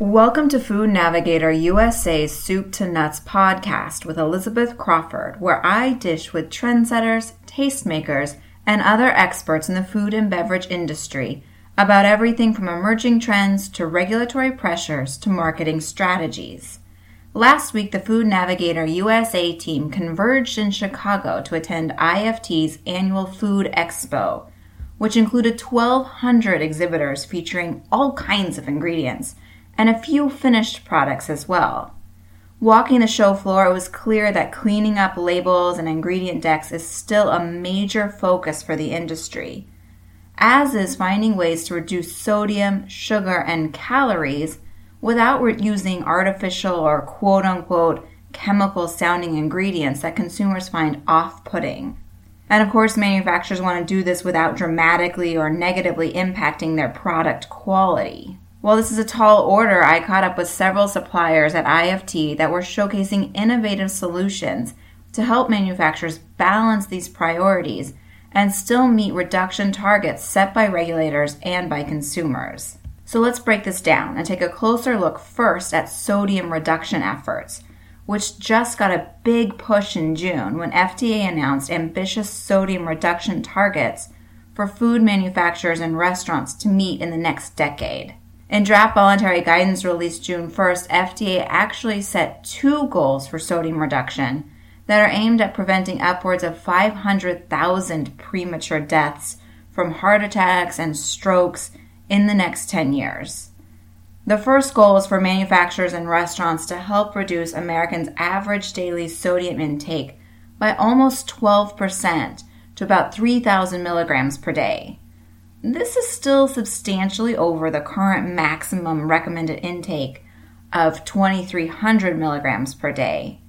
Welcome to Food Navigator USA's Soup to Nuts podcast with Elizabeth Crawford, where I dish with trendsetters, tastemakers, and other experts in the food and beverage industry about everything from emerging trends to regulatory pressures to marketing strategies. Last week, the Food Navigator USA team converged in Chicago to attend IFT's annual Food Expo, which included 1,200 exhibitors featuring all kinds of ingredients and a few finished products as well. Walking the show floor, it was clear that cleaning up labels and ingredient decks is still a major focus for the industry, as is finding ways to reduce sodium, sugar, and calories without using artificial or quote unquote chemical sounding ingredients that consumers find off putting. And of course, manufacturers want to do this without dramatically or negatively impacting their product quality. While this is a tall order, I caught up with several suppliers at IFT that were showcasing innovative solutions to help manufacturers balance these priorities and still meet reduction targets set by regulators and by consumers. So let's break this down and take a closer look first at sodium reduction efforts, which just got a big push in June when FDA announced ambitious sodium reduction targets for food manufacturers and restaurants to meet in the next decade. In draft voluntary guidance released June 1st, FDA actually set two goals for sodium reduction that are aimed at preventing upwards of 500,000 premature deaths from heart attacks and strokes in the next 10 years. The first goal is for manufacturers and restaurants to help reduce Americans' average daily sodium intake by almost 12% to about 3,000 milligrams per day. This is still substantially over the current maximum recommended intake of 2,300 milligrams per day.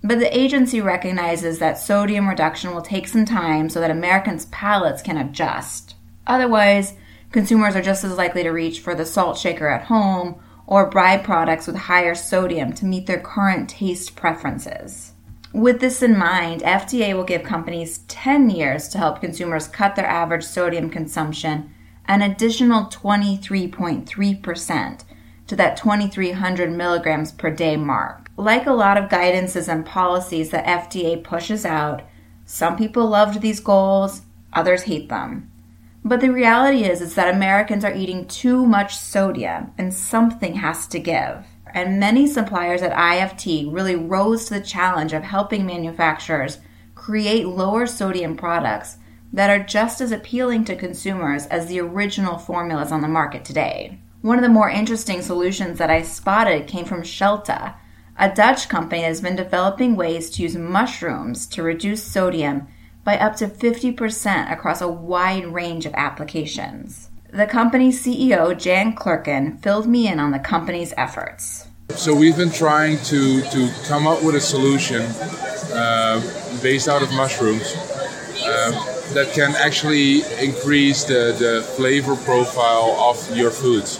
But the agency recognizes that sodium reduction will take some time so that Americans' palates can adjust. Otherwise, consumers are just as likely to reach for the salt shaker at home or buy products with higher sodium to meet their current taste preferences. With this in mind, FDA will give companies 10 years to help consumers cut their average sodium consumption an additional 23.3% to that 2300 milligrams per day mark. Like a lot of guidances and policies that FDA pushes out, some people loved these goals, others hate them. But the reality is is that Americans are eating too much sodium and something has to give and many suppliers at IFT really rose to the challenge of helping manufacturers create lower sodium products that are just as appealing to consumers as the original formulas on the market today. One of the more interesting solutions that I spotted came from Scelta, a Dutch company that has been developing ways to use mushrooms to reduce sodium by up to 50% across a wide range of applications. The company's CEO, Jan Klerken, filled me in on the company's efforts. So we've been trying to, to come up with a solution uh, based out of mushrooms uh, that can actually increase the, the flavor profile of your foods.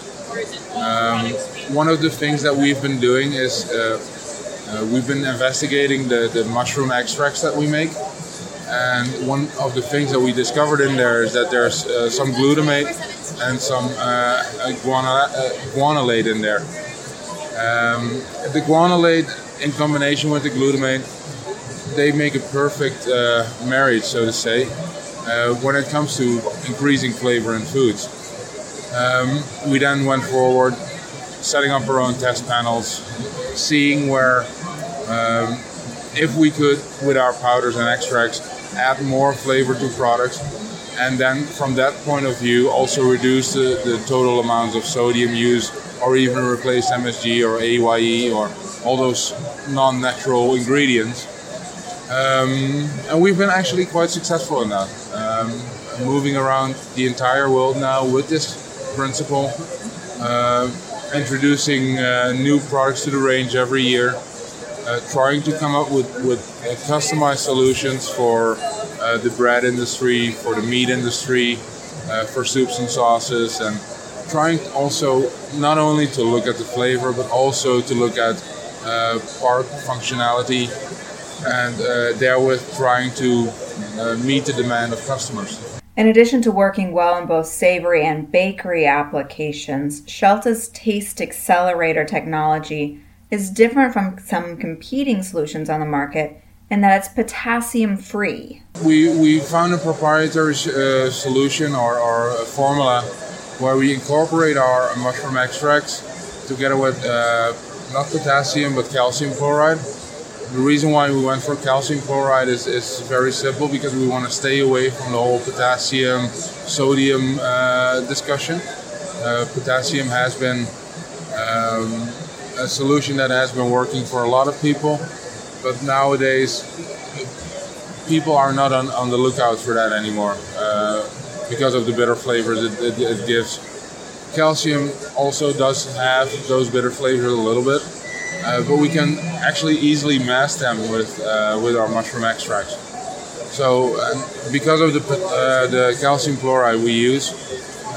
Um, one of the things that we've been doing is uh, uh we've been investigating the, the mushroom extracts that we make. And one of the things that we discovered in there is that there's uh, some glutamate and some uh, guana, guanylate in there. Um, the guanylate in combination with the glutamate, they make a perfect uh, marriage, so to say, uh, when it comes to increasing flavor in foods. Um, we then went forward, setting up our own test panels, seeing where, um, if we could, with our powders and extracts, add more flavor to products, and then from that point of view, also reduce the, the total amounts of sodium used or even replace MSG or AYE or all those non-natural ingredients. Um, and we've been actually quite successful in that. Um, moving around the entire world now with this principle, uh, introducing uh, new products to the range every year, uh, trying to come up with, with customized solutions for uh, the bread industry, for the meat industry, uh, for soups and sauces, and trying also not only to look at the flavor but also to look at uh, part functionality and uh, therewith trying to uh, meet the demand of customers. In addition to working well in both savory and bakery applications, Scelta's Taste Accelerator technology is different from some competing solutions on the market in that it's potassium free. We, we found a proprietary uh, solution or, or formula where we incorporate our mushroom extracts together with uh, not potassium but calcium chloride the reason why we went for calcium chloride is, is very simple because we want to stay away from the whole potassium sodium uh, discussion. Uh, potassium has been um, a solution that has been working for a lot of people, but nowadays people are not on, on the lookout for that anymore uh, because of the bitter flavors it, it, it gives. Calcium also does have those bitter flavors a little bit, uh, but we can actually easily mask them with uh, with our mushroom extracts. So because of the uh, the calcium chloride we use,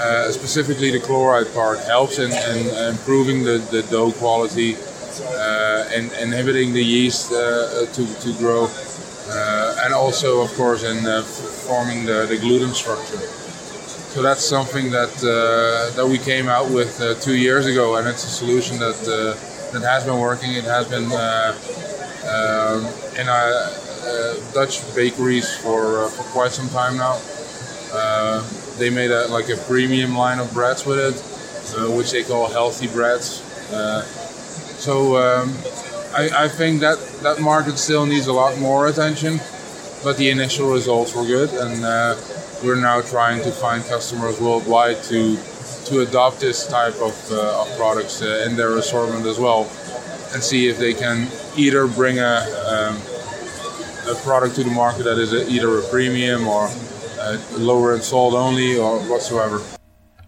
uh, specifically the chloride part helps in, in improving the, the dough quality Uh, and inhibiting the yeast uh, uh, to, to grow, and also of course in forming the, the gluten structure. So that's something that that we came out with two years ago, and it's a solution that that has been working. It has been uh, um, in uh, Dutch bakeries for, uh, for quite some time now. they made a, like a premium line of breads with it, which they call healthy breads. So um, I, I think that that market still needs a lot more attention, but the initial results were good, and uh, we're now trying to find customers worldwide to to adopt this type of, uh, of products uh, in their assortment as well and see if they can either bring a, um, a product to the market that is a, either a premium or lower in salt only or whatsoever.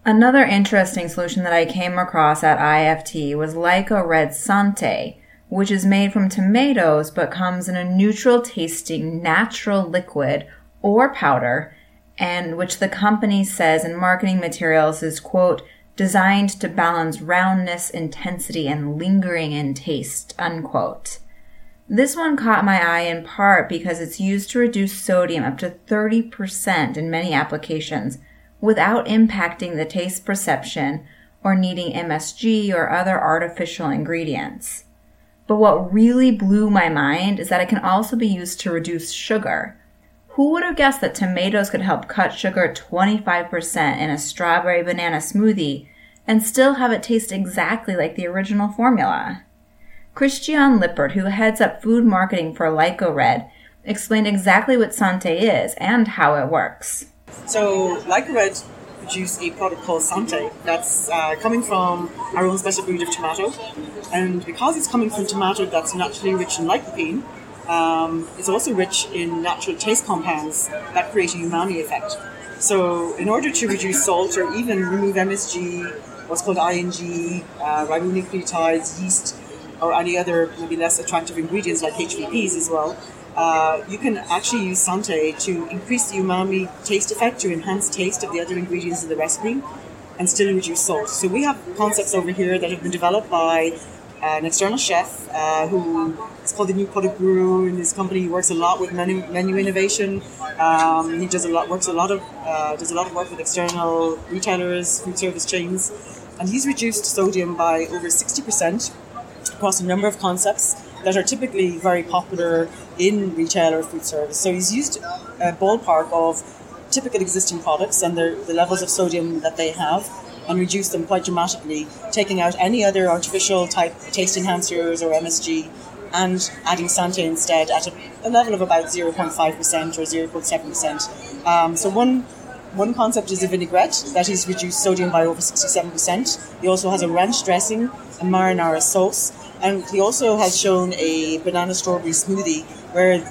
Another interesting solution that I came across at IFT was Lycored Sante, which is made from tomatoes but comes in a neutral tasting natural liquid or powder and which the company says in marketing materials is, quote, designed to balance roundness, intensity, and lingering in taste, unquote. This one caught my eye in part because it's used to reduce sodium up to 30% in many applications without impacting the taste perception or needing MSG or other artificial ingredients. But what really blew my mind is that it can also be used to reduce sugar, who would have guessed that tomatoes could help cut sugar 25% in a strawberry banana smoothie and still have it taste exactly like the original formula? Christian Lippert, who heads up food marketing for Lycored, explained exactly what Sante is and how it works. So, Lycored produce a product called Sante that's uh, coming from our own special breed of tomato. And because it's coming from tomato that's naturally rich in lycopene, um, it's also rich in natural taste compounds that create a umami effect. So, in order to reduce salt or even remove MSG, what's called ING, uh, ribonucleotides, yeast, or any other maybe less attractive ingredients like HVPs as well, uh, you can actually use Sante to increase the umami taste effect, to enhance taste of the other ingredients in the recipe, and still reduce salt. So we have concepts over here that have been developed by an external chef uh, who is called the New Product Guru. In this company, he works a lot with menu, menu innovation. Um, he does a lot, works a lot of, uh, does a lot of work with external retailers, food service chains, and he's reduced sodium by over sixty percent across a number of concepts that are typically very popular in retail or food service. So he's used a ballpark of typical existing products and the, the levels of sodium that they have and reduce them quite dramatically, taking out any other artificial type taste enhancers or MSG and adding Sante instead at a, a level of about 0.5% or 0.7%. Um, so one one concept is a vinaigrette that is reduced sodium by over 67%. He also has a ranch dressing, a marinara sauce, and he also has shown a banana strawberry smoothie where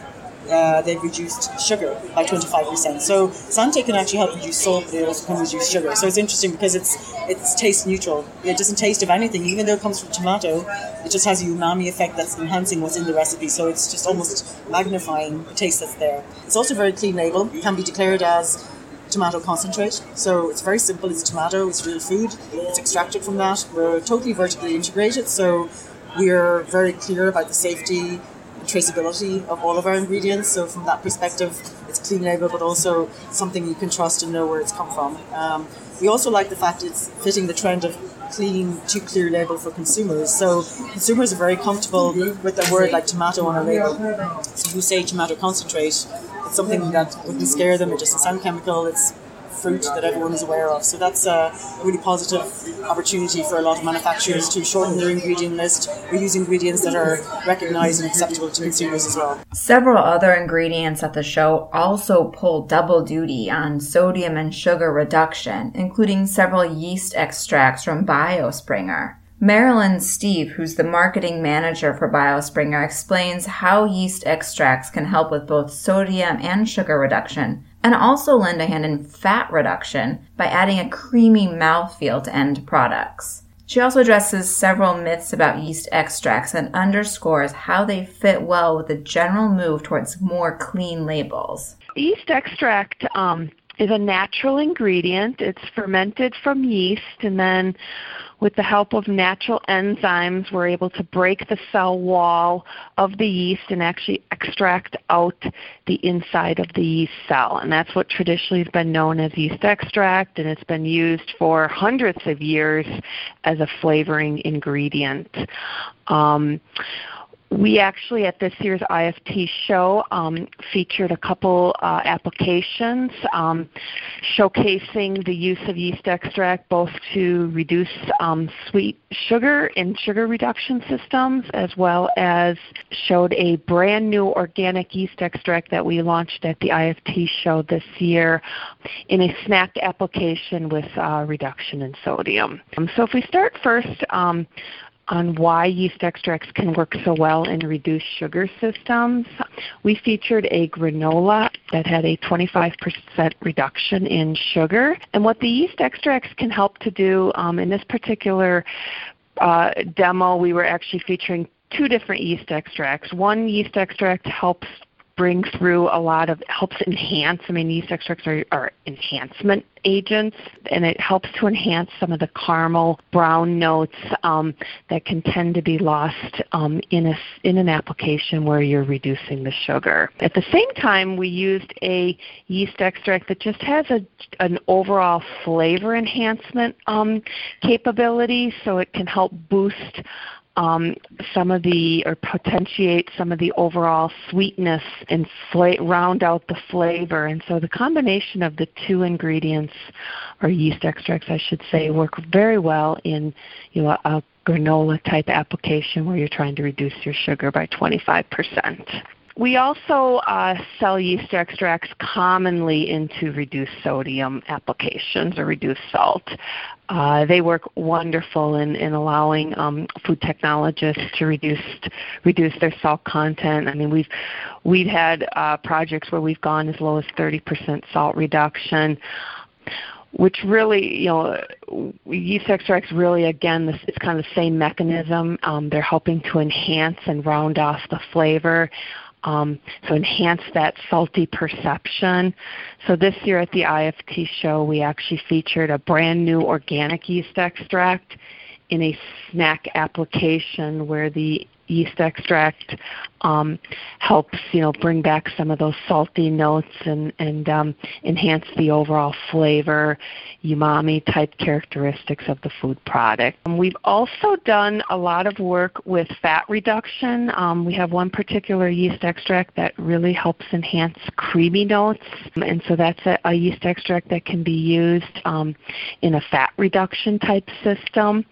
uh, they've reduced sugar by 25%. So Sante can actually help reduce salt, but it also can reduce sugar. So it's interesting because it's it's taste neutral. It doesn't taste of anything, even though it comes from tomato. It just has a umami effect that's enhancing what's in the recipe. So it's just almost magnifying the taste that's there. It's also very clean label. It can be declared as tomato concentrate. So it's very simple. It's tomato. It's real food. It's extracted from that. We're totally vertically integrated. So we're very clear about the safety and traceability of all of our ingredients. So from that perspective, it's clean label, but also something you can trust and know where it's come from. Um, we also like the fact it's fitting the trend of clean to clear label for consumers. So consumers are very comfortable with a word like tomato on a label. So you say tomato concentrate, something that wouldn't scare them. It doesn't sound chemical. It's fruit that everyone is aware of. So that's a really positive opportunity for a lot of manufacturers to shorten their ingredient list or use ingredients that are recognized and acceptable to consumers as well. Several other ingredients at the show also pull double duty on sodium and sugar reduction, including several yeast extracts from BioSpringer. Marilyn Steve, who's the marketing manager for BioSpringer, explains how yeast extracts can help with both sodium and sugar reduction, and also lend a hand in fat reduction by adding a creamy mouthfeel to end products. She also addresses several myths about yeast extracts and underscores how they fit well with the general move towards more clean labels. Yeast extract um, is a natural ingredient. It's fermented from yeast, and then with the help of natural enzymes, we're able to break the cell wall of the yeast and actually extract out the inside of the yeast cell. And that's what traditionally has been known as yeast extract, and it's been used for hundreds of years as a flavoring ingredient. Um, we actually at this year's IFT show um, featured a couple uh, applications um, showcasing the use of yeast extract both to reduce um, sweet sugar in sugar reduction systems as well as showed a brand new organic yeast extract that we launched at the IFT show this year in a snack application with uh, reduction in sodium. Um, so if we start first um, on why yeast extracts can work so well in reduced sugar systems. We featured a granola that had a 25% reduction in sugar. And what the yeast extracts can help to do um, in this particular uh, demo, we were actually featuring two different yeast extracts. One yeast extract helps bring through a lot of helps enhance. I mean, yeast extracts are, are enhancement agents, and it helps to enhance some of the caramel brown notes um, that can tend to be lost um, in a in an application where you're reducing the sugar. At the same time, we used a yeast extract that just has a an overall flavor enhancement um, capability, so it can help boost um, some of the or potentiate some of the overall sweetness and fla- round out the flavor. And so the combination of the two ingredients, or yeast extracts, I should say, work very well in you know a granola type application where you're trying to reduce your sugar by 25 percent. We also uh, sell yeast extracts commonly into reduced sodium applications or reduced salt. Uh, they work wonderful in, in allowing um, food technologists to reduce reduce their salt content. I mean, we've we've had uh, projects where we've gone as low as 30% salt reduction which really, you know, yeast extracts really, again, this, it's kind of the same mechanism. Um, they're helping to enhance and round off the flavor um, so enhance that salty perception. So this year at the IFT show, we actually featured a brand new organic yeast extract in a snack application where the yeast extract um, helps you know bring back some of those salty notes and and um, enhance the overall flavor, umami type characteristics of the food product. Um, we've also done a lot of work with fat reduction. Um, we have one particular yeast extract that really helps enhance creamy notes, and so that's a, a yeast extract that can be used um, in a fat reduction type system.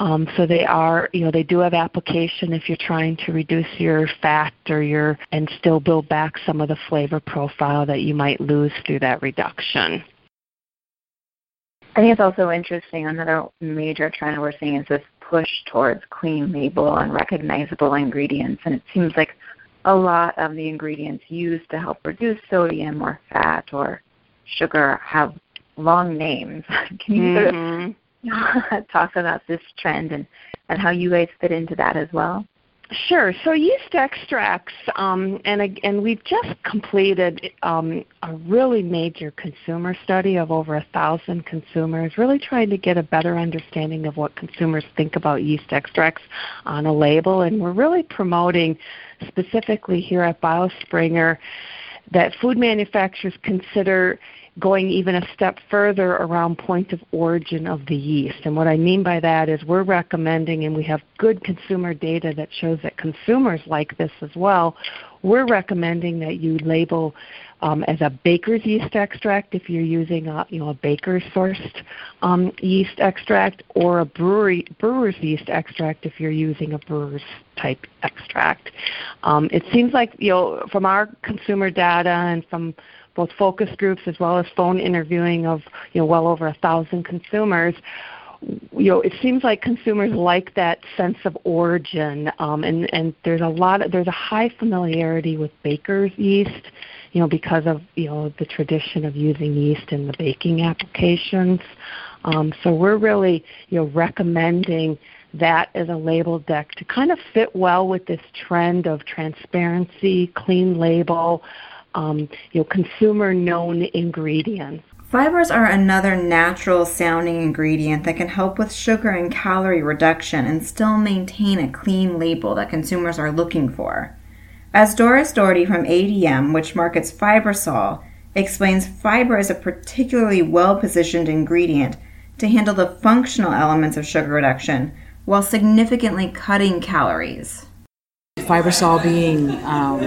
Um, so they are, you know, they do have application if you're trying to reduce your fat or your and still build back some of the flavor profile that you might lose through that reduction. I think it's also interesting. Another major trend we're seeing is this push towards clean label and recognizable ingredients, and it seems like a lot of the ingredients used to help reduce sodium or fat or sugar have long names. Can you mm-hmm. sort of mm-hmm. talk about this trend and, and how you guys fit into that as well? Sure. So yeast extracts, um, and and we've just completed um, a really major consumer study of over a thousand consumers, really trying to get a better understanding of what consumers think about yeast extracts on a label, and we're really promoting specifically here at BioSpringer that food manufacturers consider going even a step further around point of origin of the yeast. And what I mean by that is we're recommending, and we have good consumer data that shows that consumers like this as well, we're recommending that you label um, as a baker's yeast extract if you're using a you know a baker sourced um, yeast extract, or a brewery brewer's yeast extract if you're using a brewer's type extract. Um, it seems like you know from our consumer data and from both focus groups as well as phone interviewing of you know well over a thousand consumers. You know it seems like consumers like that sense of origin um, and and there's a lot of, there's a high familiarity with baker's yeast you know because of you know the tradition of using yeast in the baking applications. Um, so we're really you know recommending that as a label deck to kind of fit well with this trend of transparency, clean label, um, you know, consumer known ingredients. Fibers are another natural sounding ingredient that can help with sugar and calorie reduction and still maintain a clean label that consumers are looking for. As Doris Doherty from ADM, which markets Fibersol, explains, fiber is a particularly well positioned ingredient to handle the functional elements of sugar reduction while significantly cutting calories. Fibersol being um,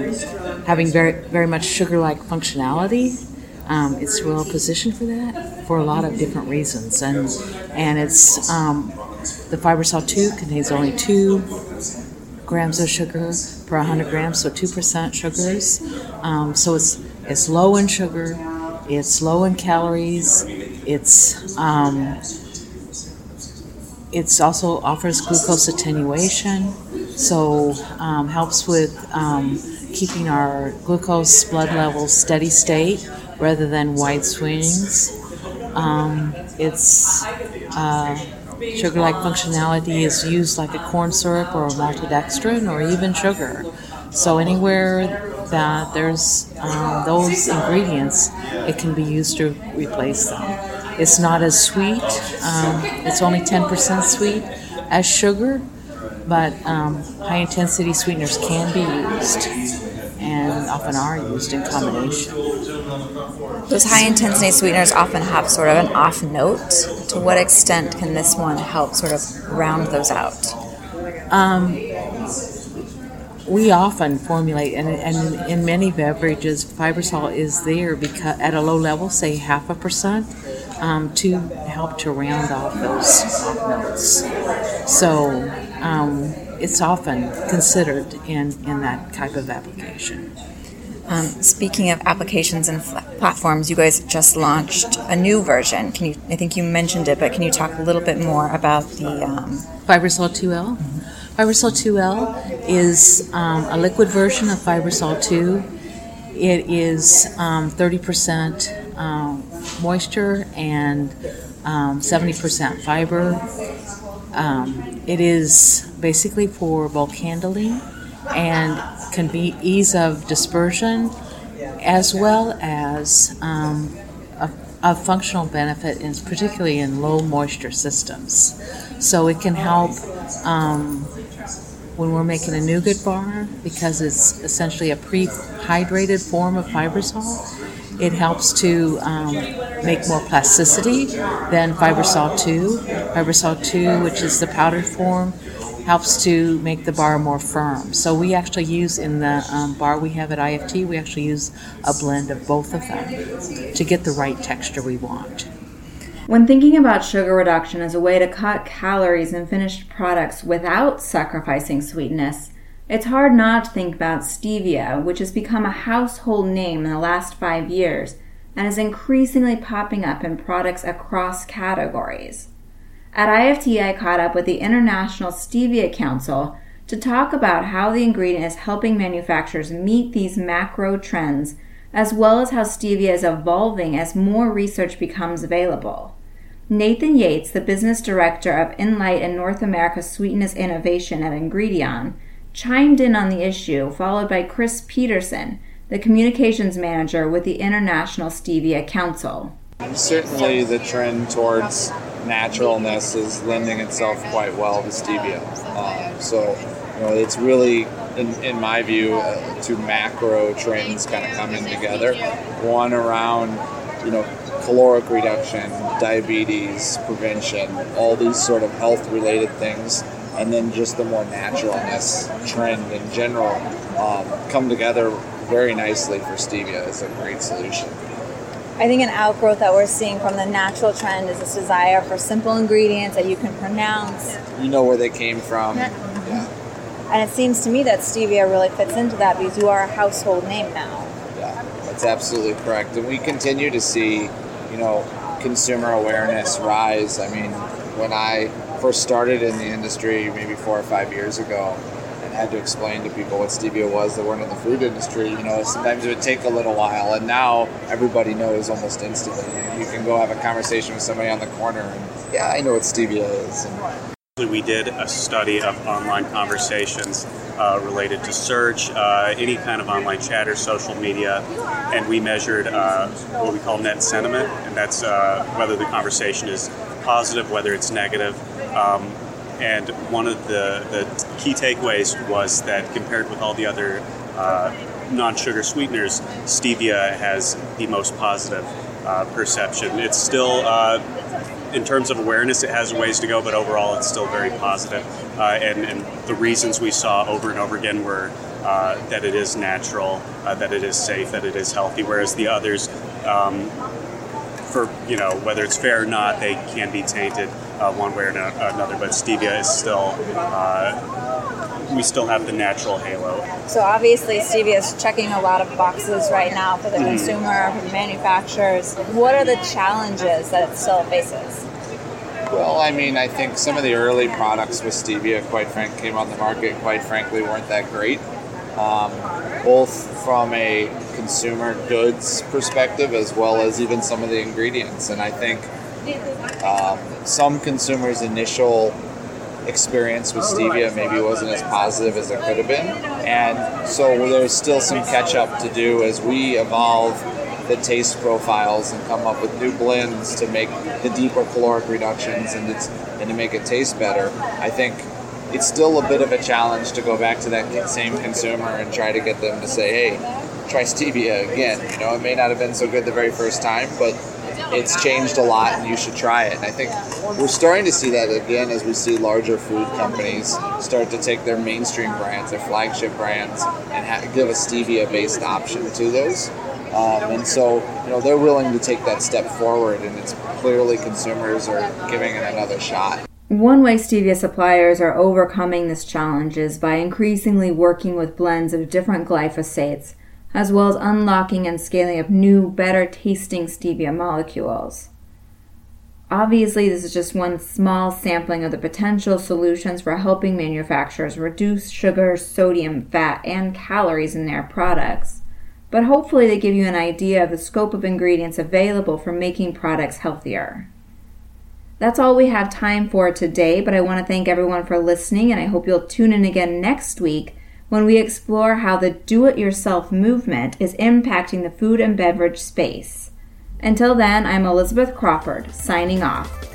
having very very much sugar-like functionality. Um, it's well positioned for that for a lot of different reasons, and and it's um, the Fibersol two contains only two grams of sugar per 100 grams, so two percent sugars. Um, so it's it's low in sugar, it's low in calories, it's um, it's also offers glucose attenuation, so um, helps with um, keeping our glucose blood levels steady state rather than wide swings. Um, it's uh, sugar-like functionality is used like a corn syrup or a maltodextrin or even sugar. So anywhere that there's um, those ingredients, it can be used to replace them. It's not as sweet. Um, it's only 10% sweet as sugar, but um, high intensity sweeteners can be used and often are used in combination. Those high intensity sweeteners often have sort of an off note. To what extent can this one help sort of round those out? Um, we often formulate, and, and in many beverages, Fibersol is there because at a low level, say half a percent, um, to help to round off those off notes. So um, it's often considered in, in that type of application. Um, speaking of applications and fl- platforms, you guys just launched a new version. Can you? I think you mentioned it, but can you talk a little bit more about the um... Fibersol 2L? Fibersol 2L is um, a liquid version of Fibersol 2. It is um, 30% um, moisture and 70% um, fiber. Um, it is basically for bulk handling and can be ease of dispersion as well as um, a, a, functional benefit, in, particularly in low moisture systems. So it can help um, when we're making a nougat bar because it's essentially a pre-hydrated form of fibersol. It helps to um, make more plasticity than Fibersol 2. Fibersol 2, which is the powdered form, helps to make the bar more firm. So we actually use in the um, bar we have at IFT, we actually use a blend of both of them to get the right texture we want. When thinking about sugar reduction as a way to cut calories in finished products without sacrificing sweetness, it's hard not to think about stevia, which has become a household name in the last five years and is increasingly popping up in products across categories. At IFT, I caught up with the International Stevia Council to talk about how the ingredient is helping manufacturers meet these macro trends as well as how stevia is evolving as more research becomes available. Nathan Yates, the business director of Enliten and North America Sweetness Innovation at Ingredion, chimed in on the issue, followed by Chris Peterson, the communications manager with the International Stevia Council. Certainly, the trend towards naturalness is lending itself quite well to stevia. Um, so, you know, it's really, in, in my view, uh, two macro trends kind of coming together. One around, you know, caloric reduction, diabetes prevention, all these sort of health related things, and then just the more naturalness trend in general um, come together very nicely for stevia as a great solution. I think an outgrowth that we're seeing from the natural trend is this desire for simple ingredients that you can pronounce. You know where they came from. Yeah. And it seems to me that stevia really fits into that because you are a household name now. Yeah, that's absolutely correct. And we continue to see, you know, consumer awareness rise. I mean, when I first started in the industry maybe four or five years ago, and had to explain to people what stevia was that weren't in the food industry. You know, sometimes it would take a little while, and now everybody knows almost instantly. You can go have a conversation with somebody on the corner, and yeah, I know what stevia is. And we did a study of online conversations uh, related to search, uh, any kind of online chat or social media, and we measured uh, what we call net sentiment, and that's uh, whether the conversation is positive, whether it's negative. Um, and one of the, the key takeaways was that compared with all the other uh, non sugar sweeteners, stevia has the most positive uh, perception. It's still, uh, in terms of awareness, it has a ways to go, but overall it's still very positive. Uh, and, and, the reasons we saw over and over again were uh, that it is natural, uh, that it is safe, that it is healthy, whereas the others, um, for you know whether it's fair or not, they can be tainted uh, one way or no, another. But stevia is still. Uh, we still have the natural halo. So obviously, stevia is checking a lot of boxes right now for the mm. consumer, for the manufacturers. What are the challenges that it still faces? Well, I mean, I think some of the early products with stevia, quite frankly, came on the market. Quite frankly, weren't that great, um, both from a consumer goods perspective as well as even some of the ingredients. And I think um, some consumers' initial experience with stevia maybe wasn't as positive as it could have been. And so there's still some catch up to do as we evolve the taste profiles and come up with new blends to make the deeper caloric reductions and, and to make it taste better. I think it's still a bit of a challenge to go back to that same consumer and try to get them to say, hey, try stevia again. You know, it may not have been so good the very first time, but it's changed a lot and you should try it. And I think we're starting to see that again as we see larger food companies start to take their mainstream brands, their flagship brands, and ha- give a stevia based option to those. Um, and so, you know, they're willing to take that step forward, and it's clearly consumers are giving it another shot. One way stevia suppliers are overcoming this challenge is by increasingly working with blends of different glycosides as well as unlocking and scaling up new, better tasting stevia molecules. Obviously, this is just one small sampling of the potential solutions for helping manufacturers reduce sugar, sodium, fat, and calories in their products. But hopefully, they give you an idea of the scope of ingredients available for making products healthier. That's all we have time for today, but I want to thank everyone for listening, and I hope you'll tune in again next week when we explore how the do it yourself movement is impacting the food and beverage space. Until then, I'm Elizabeth Crawford, signing off.